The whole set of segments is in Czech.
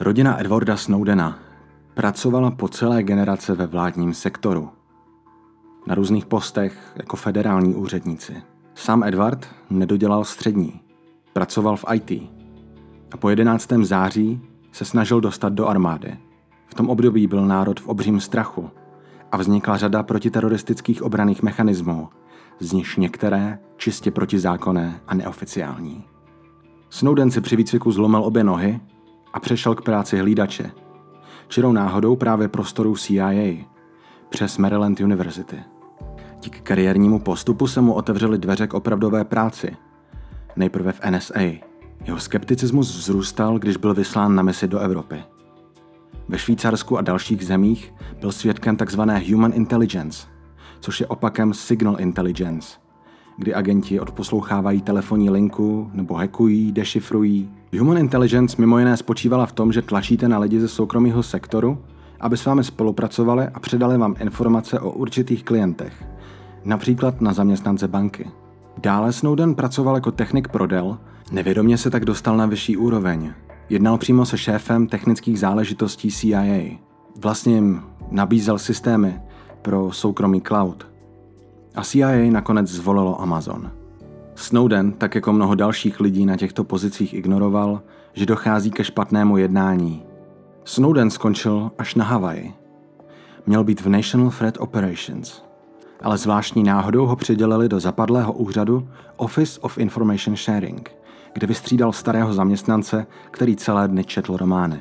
Rodina Edwarda Snowdena pracovala po celé generace ve vládním sektoru. Na různých postech jako federální úředníci. Sám Edward nedodělal střední. Pracoval v IT. A po 11. září se snažil dostat do armády. V tom období byl národ v obřím strachu a vznikla řada protiteroristických obraných mechanismů, z nichž některé čistě protizákonné a neoficiální. Snowden si při výcviku zlomil obě nohy a přešel k práci hlídače. Čirou náhodou právě prostoru CIA přes Maryland University. Díky kariérnímu postupu se mu otevřely dveře k opravdové práci. Nejprve v NSA. Jeho skepticismus vzrůstal, když byl vyslán na misi do Evropy. Ve Švýcarsku a dalších zemích byl svědkem tzv. human intelligence, což je opakem signal intelligence, kdy agenti odposlouchávají telefonní linku nebo hackují, dešifrují. Human intelligence mimo jiné spočívala v tom, že tlačíte na lidi ze soukromého sektoru, aby s vámi spolupracovali a předali vám informace o určitých klientech, například na zaměstnance banky. Dále Snowden pracoval jako technik pro Dell, nevědomě se tak dostal na vyšší úroveň. Jednal přímo se šéfem technických záležitostí CIA. Vlastně jim nabízel systémy pro soukromý cloud. A CIA nakonec zvolilo Amazon. Snowden, tak jako mnoho dalších lidí na těchto pozicích ignoroval, že dochází ke špatnému jednání. Snowden skončil až na Havaji. Měl být v National Threat Operations, ale zvláštní náhodou ho přidělili do zapadlého úřadu Office of Information Sharing, kde vystřídal starého zaměstnance, který celé dny četl romány.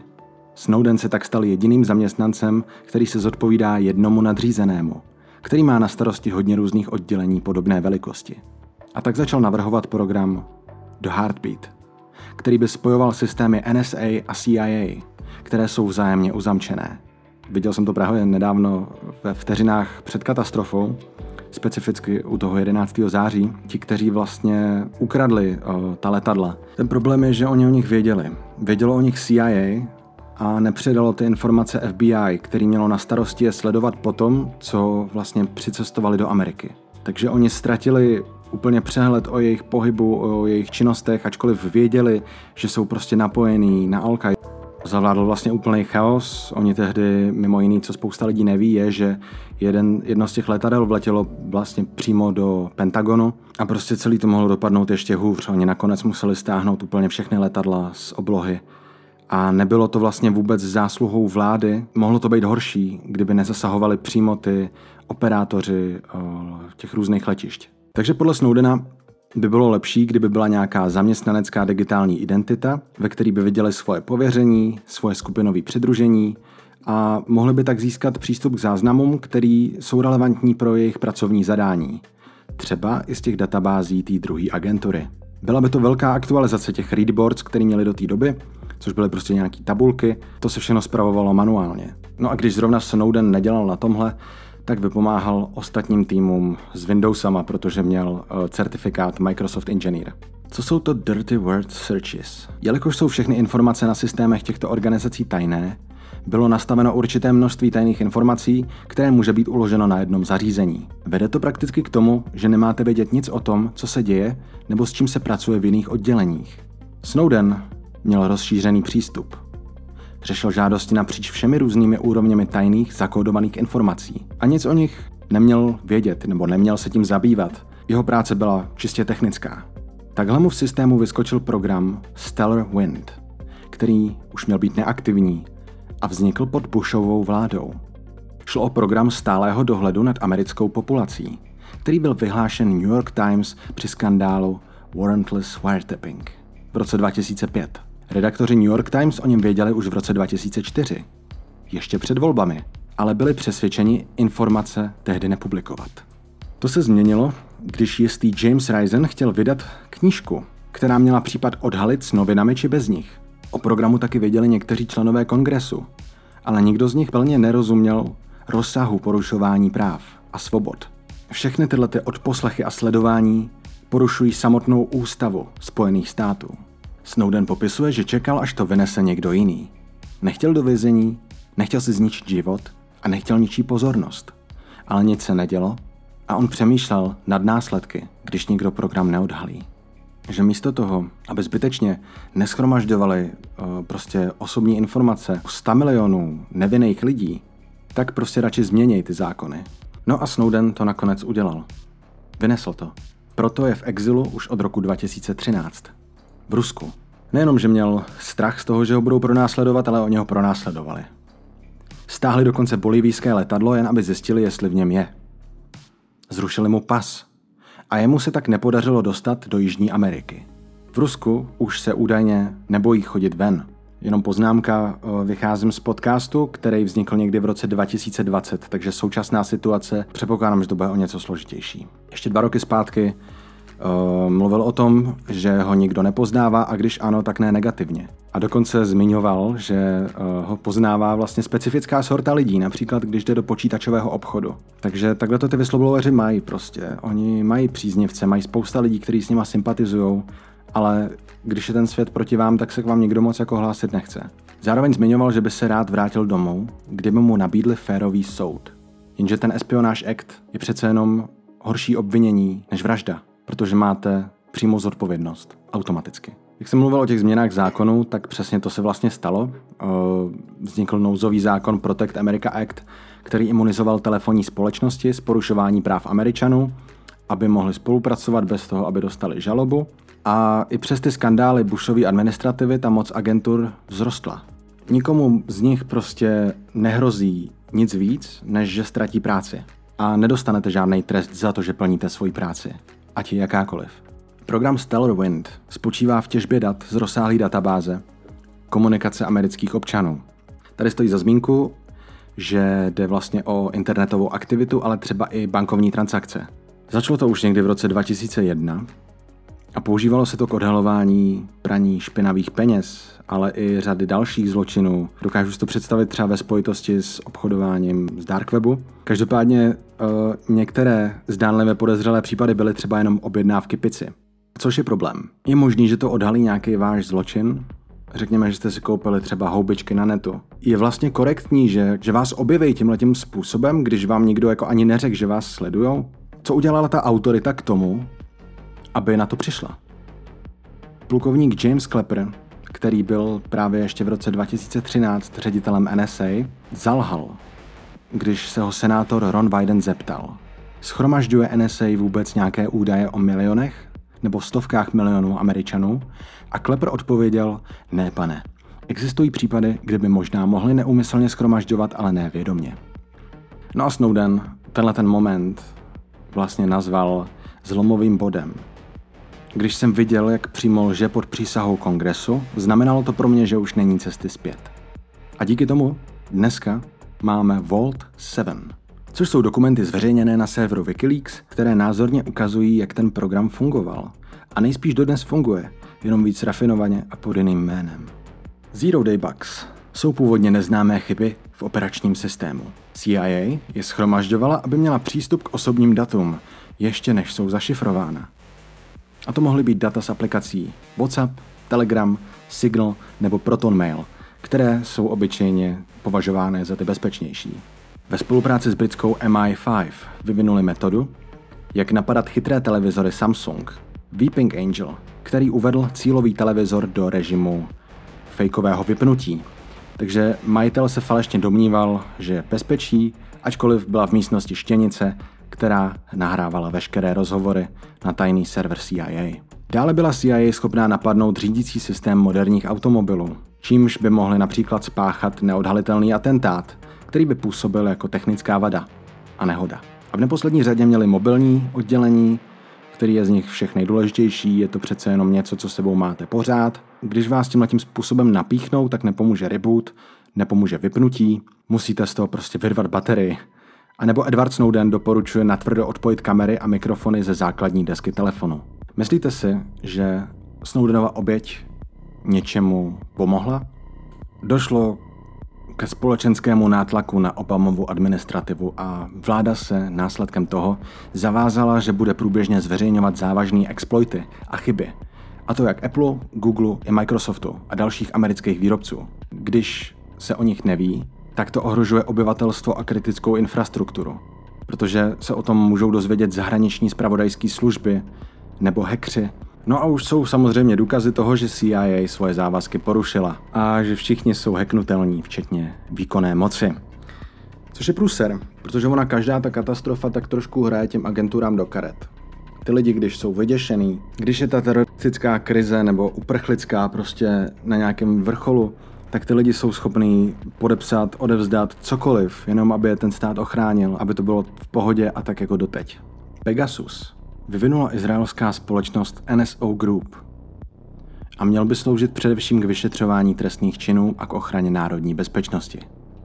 Snowden se tak stal jediným zaměstnancem, který se zodpovídá jednomu nadřízenému, který má na starosti hodně různých oddělení podobné velikosti. A tak začal navrhovat program The Heartbeat, který by spojoval systémy NSA a CIA, které jsou vzájemně uzamčené. Viděl jsem to právě nedávno ve vteřinách před katastrofou, specificky u toho 11. září, ti, kteří vlastně ukradli o, ta letadla. Ten problém je, že oni o nich věděli. Vědělo o nich CIA a nepředalo ty informace FBI, který mělo na starosti je sledovat potom, co vlastně přicestovali do Ameriky. Takže oni ztratili úplně přehled o jejich pohybu, o jejich činnostech, ačkoliv věděli, že jsou prostě napojení na al Zavládl vlastně úplný chaos. Oni tehdy, mimo jiný, co spousta lidí neví, je, že jeden, jedno z těch letadel vletělo vlastně přímo do Pentagonu a prostě celý to mohlo dopadnout ještě hůř. Oni nakonec museli stáhnout úplně všechny letadla z oblohy a nebylo to vlastně vůbec zásluhou vlády. Mohlo to být horší, kdyby nezasahovali přímo ty operátoři těch různých letišť. Takže podle Snowdena by bylo lepší, kdyby byla nějaká zaměstnanecká digitální identita, ve který by viděli svoje pověření, svoje skupinové přidružení a mohli by tak získat přístup k záznamům, který jsou relevantní pro jejich pracovní zadání. Třeba i z těch databází té druhé agentury. Byla by to velká aktualizace těch readboards, které měli do té doby, což byly prostě nějaké tabulky, to se všechno zpravovalo manuálně. No a když zrovna Snowden nedělal na tomhle, tak vypomáhal ostatním týmům s Windowsama, protože měl eh, certifikát Microsoft Engineer. Co jsou to Dirty Word Searches? Jelikož jsou všechny informace na systémech těchto organizací tajné, bylo nastaveno určité množství tajných informací, které může být uloženo na jednom zařízení. Vede to prakticky k tomu, že nemáte vědět nic o tom, co se děje nebo s čím se pracuje v jiných odděleních. Snowden měl rozšířený přístup. Řešil žádosti napříč všemi různými úrovněmi tajných, zakódovaných informací. A nic o nich neměl vědět nebo neměl se tím zabývat. Jeho práce byla čistě technická. Takhle mu v systému vyskočil program Stellar Wind, který už měl být neaktivní a vznikl pod Bushovou vládou. Šlo o program stálého dohledu nad americkou populací, který byl vyhlášen New York Times při skandálu Warrantless Wiretapping v roce 2005. Redaktoři New York Times o něm věděli už v roce 2004, ještě před volbami, ale byli přesvědčeni informace tehdy nepublikovat. To se změnilo, když jistý James Risen chtěl vydat knížku, která měla případ odhalit s novinami či bez nich. O programu taky věděli někteří členové kongresu, ale nikdo z nich plně nerozuměl rozsahu porušování práv a svobod. Všechny tyhle ty odposlechy a sledování porušují samotnou ústavu Spojených států. Snowden popisuje, že čekal, až to vynese někdo jiný. Nechtěl do vězení, nechtěl si zničit život a nechtěl ničí pozornost. Ale nic se nedělo a on přemýšlel nad následky, když někdo program neodhalí. že místo toho, aby zbytečně neschromažďovali uh, prostě osobní informace o 100 milionů nevinných lidí, tak prostě radši změněj ty zákony. No a Snowden to nakonec udělal. Vynesl to. Proto je v exilu už od roku 2013. V Rusku. Nejenom, že měl strach z toho, že ho budou pronásledovat, ale oni ho pronásledovali. Stáhli dokonce bolivijské letadlo, jen aby zjistili, jestli v něm je. Zrušili mu pas. A jemu se tak nepodařilo dostat do Jižní Ameriky. V Rusku už se údajně nebojí chodit ven. Jenom poznámka, vycházím z podcastu, který vznikl někdy v roce 2020, takže současná situace předpokládám, že to bude o něco složitější. Ještě dva roky zpátky mluvil o tom, že ho nikdo nepoznává a když ano, tak ne negativně. A dokonce zmiňoval, že uh, ho poznává vlastně specifická sorta lidí, například když jde do počítačového obchodu. Takže takhle to ty whistlebloweri mají prostě. Oni mají příznivce, mají spousta lidí, kteří s nima sympatizují, ale když je ten svět proti vám, tak se k vám nikdo moc jako hlásit nechce. Zároveň zmiňoval, že by se rád vrátil domů, kdyby mu nabídli férový soud. Jenže ten espionáž act je přece jenom horší obvinění než vražda, protože máte přímou zodpovědnost automaticky. Jak jsem mluvil o těch změnách zákonu, tak přesně to se vlastně stalo. Vznikl nouzový zákon Protect America Act, který imunizoval telefonní společnosti z porušování práv Američanů, aby mohli spolupracovat bez toho, aby dostali žalobu a i přes ty skandály Bushovy administrativy ta moc agentur vzrostla. Nikomu z nich prostě nehrozí nic víc, než že ztratí práci. A nedostanete žádný trest za to, že plníte svoji práci. Ať je jakákoliv. Program Stellar Wind spočívá v těžbě dat z rozsáhlé databáze komunikace amerických občanů. Tady stojí za zmínku, že jde vlastně o internetovou aktivitu, ale třeba i bankovní transakce. Začalo to už někdy v roce 2001 a používalo se to k odhalování praní špinavých peněz, ale i řady dalších zločinů. Dokážu si to představit třeba ve spojitosti s obchodováním z Darkwebu. Každopádně uh, některé zdánlivě podezřelé případy byly třeba jenom objednávky pici. Což je problém. Je možný, že to odhalí nějaký váš zločin, řekněme, že jste si koupili třeba houbičky na netu. Je vlastně korektní, že, že vás objeví tímhletím způsobem, když vám nikdo jako ani neřekl, že vás sledujou? Co udělala ta autorita k tomu, aby na to přišla. Plukovník James Klepper, který byl právě ještě v roce 2013 ředitelem NSA, zalhal, když se ho senátor Ron Wyden zeptal. Schromažďuje NSA vůbec nějaké údaje o milionech nebo stovkách milionů Američanů? A Klepper odpověděl, ne pane. Existují případy, kde by možná mohli neumyslně schromažďovat, ale ne vědomě. No a Snowden tenhle ten moment vlastně nazval zlomovým bodem když jsem viděl, jak přímo lže pod přísahou kongresu, znamenalo to pro mě, že už není cesty zpět. A díky tomu dneska máme Vault 7, což jsou dokumenty zveřejněné na serveru Wikileaks, které názorně ukazují, jak ten program fungoval. A nejspíš dodnes funguje, jenom víc rafinovaně a pod jiným jménem. Zero Day Bugs jsou původně neznámé chyby v operačním systému. CIA je schromažďovala, aby měla přístup k osobním datům, ještě než jsou zašifrována. A to mohly být data z aplikací WhatsApp, Telegram, Signal nebo ProtonMail, které jsou obyčejně považovány za ty bezpečnější. Ve spolupráci s britskou MI5 vyvinuli metodu, jak napadat chytré televizory Samsung, Weeping Angel, který uvedl cílový televizor do režimu fejkového vypnutí. Takže majitel se falešně domníval, že je bezpečí, ačkoliv byla v místnosti štěnice která nahrávala veškeré rozhovory na tajný server CIA. Dále byla CIA schopná napadnout řídící systém moderních automobilů, čímž by mohli například spáchat neodhalitelný atentát, který by působil jako technická vada a nehoda. A v neposlední řadě měli mobilní oddělení, který je z nich všech nejdůležitější, je to přece jenom něco, co sebou máte pořád. Když vás tímhle tím způsobem napíchnou, tak nepomůže reboot, nepomůže vypnutí, musíte z toho prostě vyrvat baterii a nebo Edward Snowden doporučuje natvrdo odpojit kamery a mikrofony ze základní desky telefonu. Myslíte si, že Snowdenova oběť něčemu pomohla? Došlo ke společenskému nátlaku na Obamovu administrativu a vláda se následkem toho zavázala, že bude průběžně zveřejňovat závažné exploity a chyby. A to jak Apple, Google i Microsoftu a dalších amerických výrobců. Když se o nich neví, tak to ohrožuje obyvatelstvo a kritickou infrastrukturu, protože se o tom můžou dozvědět zahraniční spravodajské služby nebo hekři No a už jsou samozřejmě důkazy toho, že CIA svoje závazky porušila a že všichni jsou heknutelní, včetně výkonné moci. Což je průser, protože ona každá ta katastrofa tak trošku hraje těm agenturám do karet. Ty lidi, když jsou vyděšený, když je ta teroristická krize nebo uprchlická prostě na nějakém vrcholu, tak ty lidi jsou schopní podepsat, odevzdat cokoliv, jenom aby je ten stát ochránil, aby to bylo v pohodě a tak jako doteď. Pegasus vyvinula izraelská společnost NSO Group a měl by sloužit především k vyšetřování trestných činů a k ochraně národní bezpečnosti.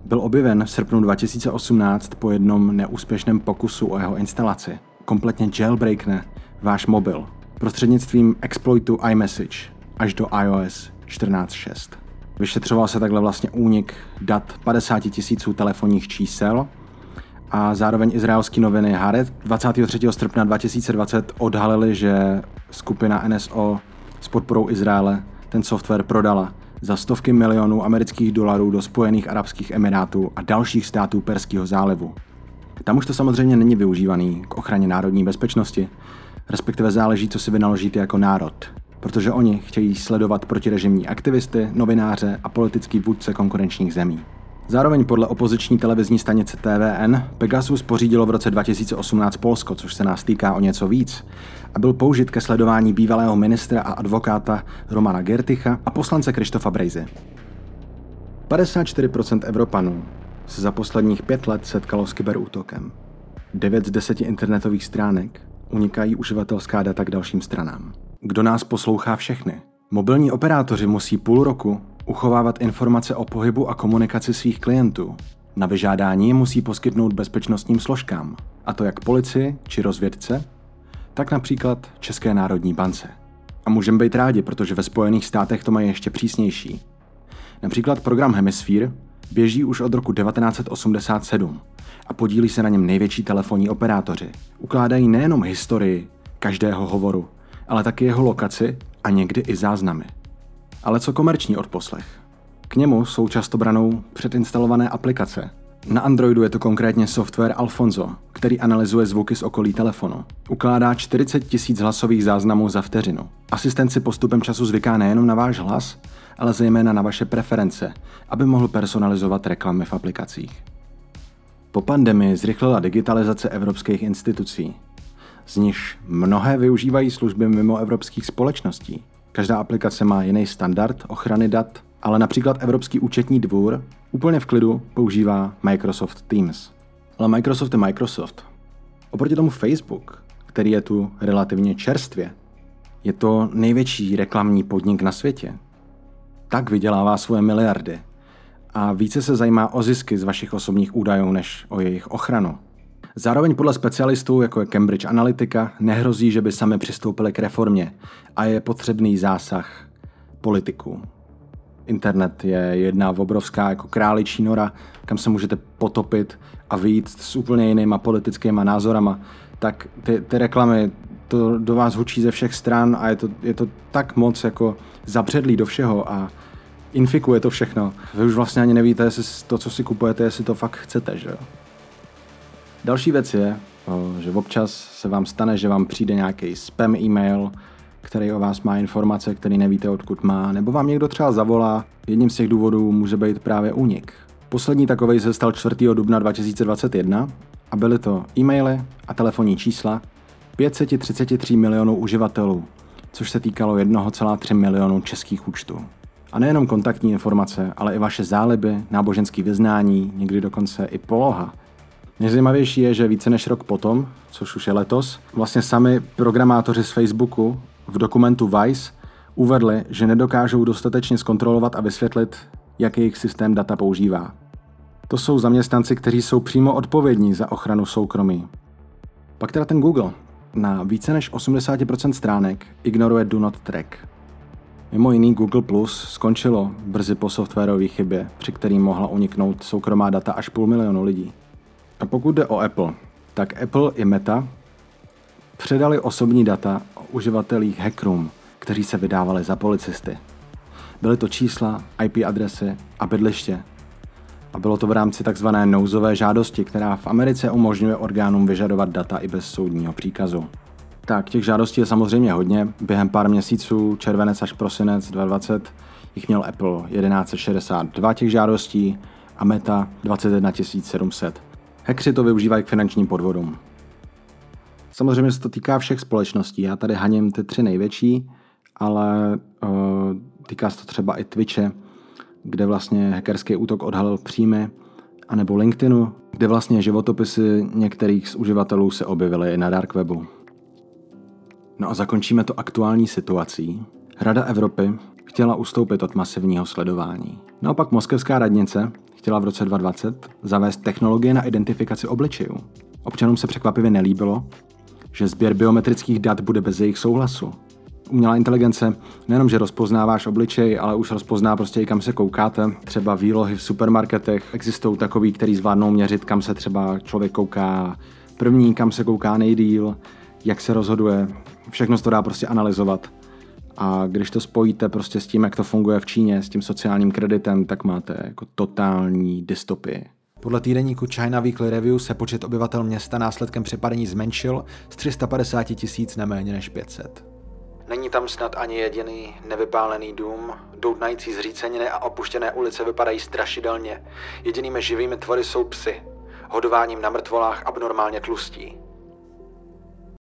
Byl objeven v srpnu 2018 po jednom neúspěšném pokusu o jeho instalaci. Kompletně jailbreakne váš mobil prostřednictvím exploitu iMessage až do iOS 14.6. Vyšetřoval se takhle vlastně únik dat 50 tisíců telefonních čísel a zároveň izraelský noviny Haaretz 23. srpna 2020 odhalili, že skupina NSO s podporou Izraele ten software prodala za stovky milionů amerických dolarů do Spojených Arabských Emirátů a dalších států Perského zálivu. Tam už to samozřejmě není využívaný k ochraně národní bezpečnosti, respektive záleží, co si vynaložíte jako národ, protože oni chtějí sledovat protirežimní aktivisty, novináře a politický vůdce konkurenčních zemí. Zároveň podle opoziční televizní stanice TVN Pegasus pořídilo v roce 2018 Polsko, což se nás týká o něco víc, a byl použit ke sledování bývalého ministra a advokáta Romana Gerticha a poslance Krištofa Brejzy. 54% Evropanů se za posledních pět let setkalo s kyberútokem. 9 z 10 internetových stránek unikají uživatelská data k dalším stranám. Kdo nás poslouchá všechny? Mobilní operátoři musí půl roku uchovávat informace o pohybu a komunikaci svých klientů. Na vyžádání je musí poskytnout bezpečnostním složkám, a to jak policii či rozvědce, tak například České národní bance. A můžeme být rádi, protože ve Spojených státech to mají ještě přísnější. Například program Hemisphere běží už od roku 1987 a podílí se na něm největší telefonní operátoři. Ukládají nejenom historii každého hovoru, ale taky jeho lokaci a někdy i záznamy. Ale co komerční odposlech? K němu jsou často branou předinstalované aplikace. Na Androidu je to konkrétně software Alfonso, který analyzuje zvuky z okolí telefonu. Ukládá 40 tisíc hlasových záznamů za vteřinu. Asistent si postupem času zvyká nejenom na váš hlas, ale zejména na vaše preference, aby mohl personalizovat reklamy v aplikacích. Po pandemii zrychlila digitalizace evropských institucí. Z nichž mnohé využívají služby mimo evropských společností. Každá aplikace má jiný standard ochrany dat, ale například Evropský účetní dvůr úplně v klidu používá Microsoft Teams. Ale Microsoft je Microsoft. Oproti tomu Facebook, který je tu relativně čerstvě, je to největší reklamní podnik na světě. Tak vydělává svoje miliardy a více se zajímá o zisky z vašich osobních údajů než o jejich ochranu. Zároveň podle specialistů, jako je Cambridge Analytica, nehrozí, že by sami přistoupili k reformě a je potřebný zásah politiků. Internet je jedna obrovská jako králičí nora, kam se můžete potopit a vyjít s úplně jinýma politickýma názorama, tak ty, ty reklamy to do vás hučí ze všech stran a je to, je to tak moc jako zabředlý do všeho a infikuje to všechno. Vy už vlastně ani nevíte, jestli to, co si kupujete, jestli to fakt chcete, že jo? Další věc je, že občas se vám stane, že vám přijde nějaký spam e-mail, který o vás má informace, který nevíte odkud má, nebo vám někdo třeba zavolá. Jedním z těch důvodů může být právě únik. Poslední takovej se stal 4. dubna 2021 a byly to e-maily a telefonní čísla 533 milionů uživatelů, což se týkalo 1,3 milionu českých účtů. A nejenom kontaktní informace, ale i vaše záliby, náboženské vyznání, někdy dokonce i poloha. Nejzajímavější je, že více než rok potom, což už je letos, vlastně sami programátoři z Facebooku v dokumentu Vice uvedli, že nedokážou dostatečně zkontrolovat a vysvětlit, jak jejich systém data používá. To jsou zaměstnanci, kteří jsou přímo odpovědní za ochranu soukromí. Pak teda ten Google na více než 80% stránek ignoruje Do Not Track. Mimo jiný Google Plus skončilo brzy po softwarové chybě, při který mohla uniknout soukromá data až půl milionu lidí. A pokud jde o Apple, tak Apple i Meta předali osobní data o uživatelích hackerům, kteří se vydávali za policisty. Byly to čísla, IP adresy a bydliště. A bylo to v rámci tzv. nouzové žádosti, která v Americe umožňuje orgánům vyžadovat data i bez soudního příkazu. Tak těch žádostí je samozřejmě hodně. Během pár měsíců, červenec až prosinec 2020, jich měl Apple 1162 těch žádostí a Meta 21 700. Hackři to využívají k finančním podvodům. Samozřejmě se to týká všech společností. Já tady haním ty tři největší, ale uh, týká se to třeba i Twitche, kde vlastně hackerský útok odhalil příjmy, anebo LinkedInu, kde vlastně životopisy některých z uživatelů se objevily i na dark webu. No a zakončíme to aktuální situací. Rada Evropy chtěla ustoupit od masivního sledování. Naopak Moskevská radnice chtěla v roce 2020 zavést technologie na identifikaci obličejů. Občanům se překvapivě nelíbilo, že sběr biometrických dat bude bez jejich souhlasu. Umělá inteligence nejenom, že rozpoznáváš obličej, ale už rozpozná prostě i kam se koukáte. Třeba výlohy v supermarketech existují takový, který zvládnou měřit, kam se třeba člověk kouká první, kam se kouká nejdíl, jak se rozhoduje. Všechno to dá prostě analyzovat. A když to spojíte prostě s tím, jak to funguje v Číně, s tím sociálním kreditem, tak máte jako totální dystopii. Podle týdeníku China Weekly Review se počet obyvatel města následkem přepadení zmenšil z 350 tisíc na méně než 500. Není tam snad ani jediný nevypálený dům, doutnající zříceniny a opuštěné ulice vypadají strašidelně. Jedinými živými tvory jsou psy, hodováním na mrtvolách abnormálně tlustí.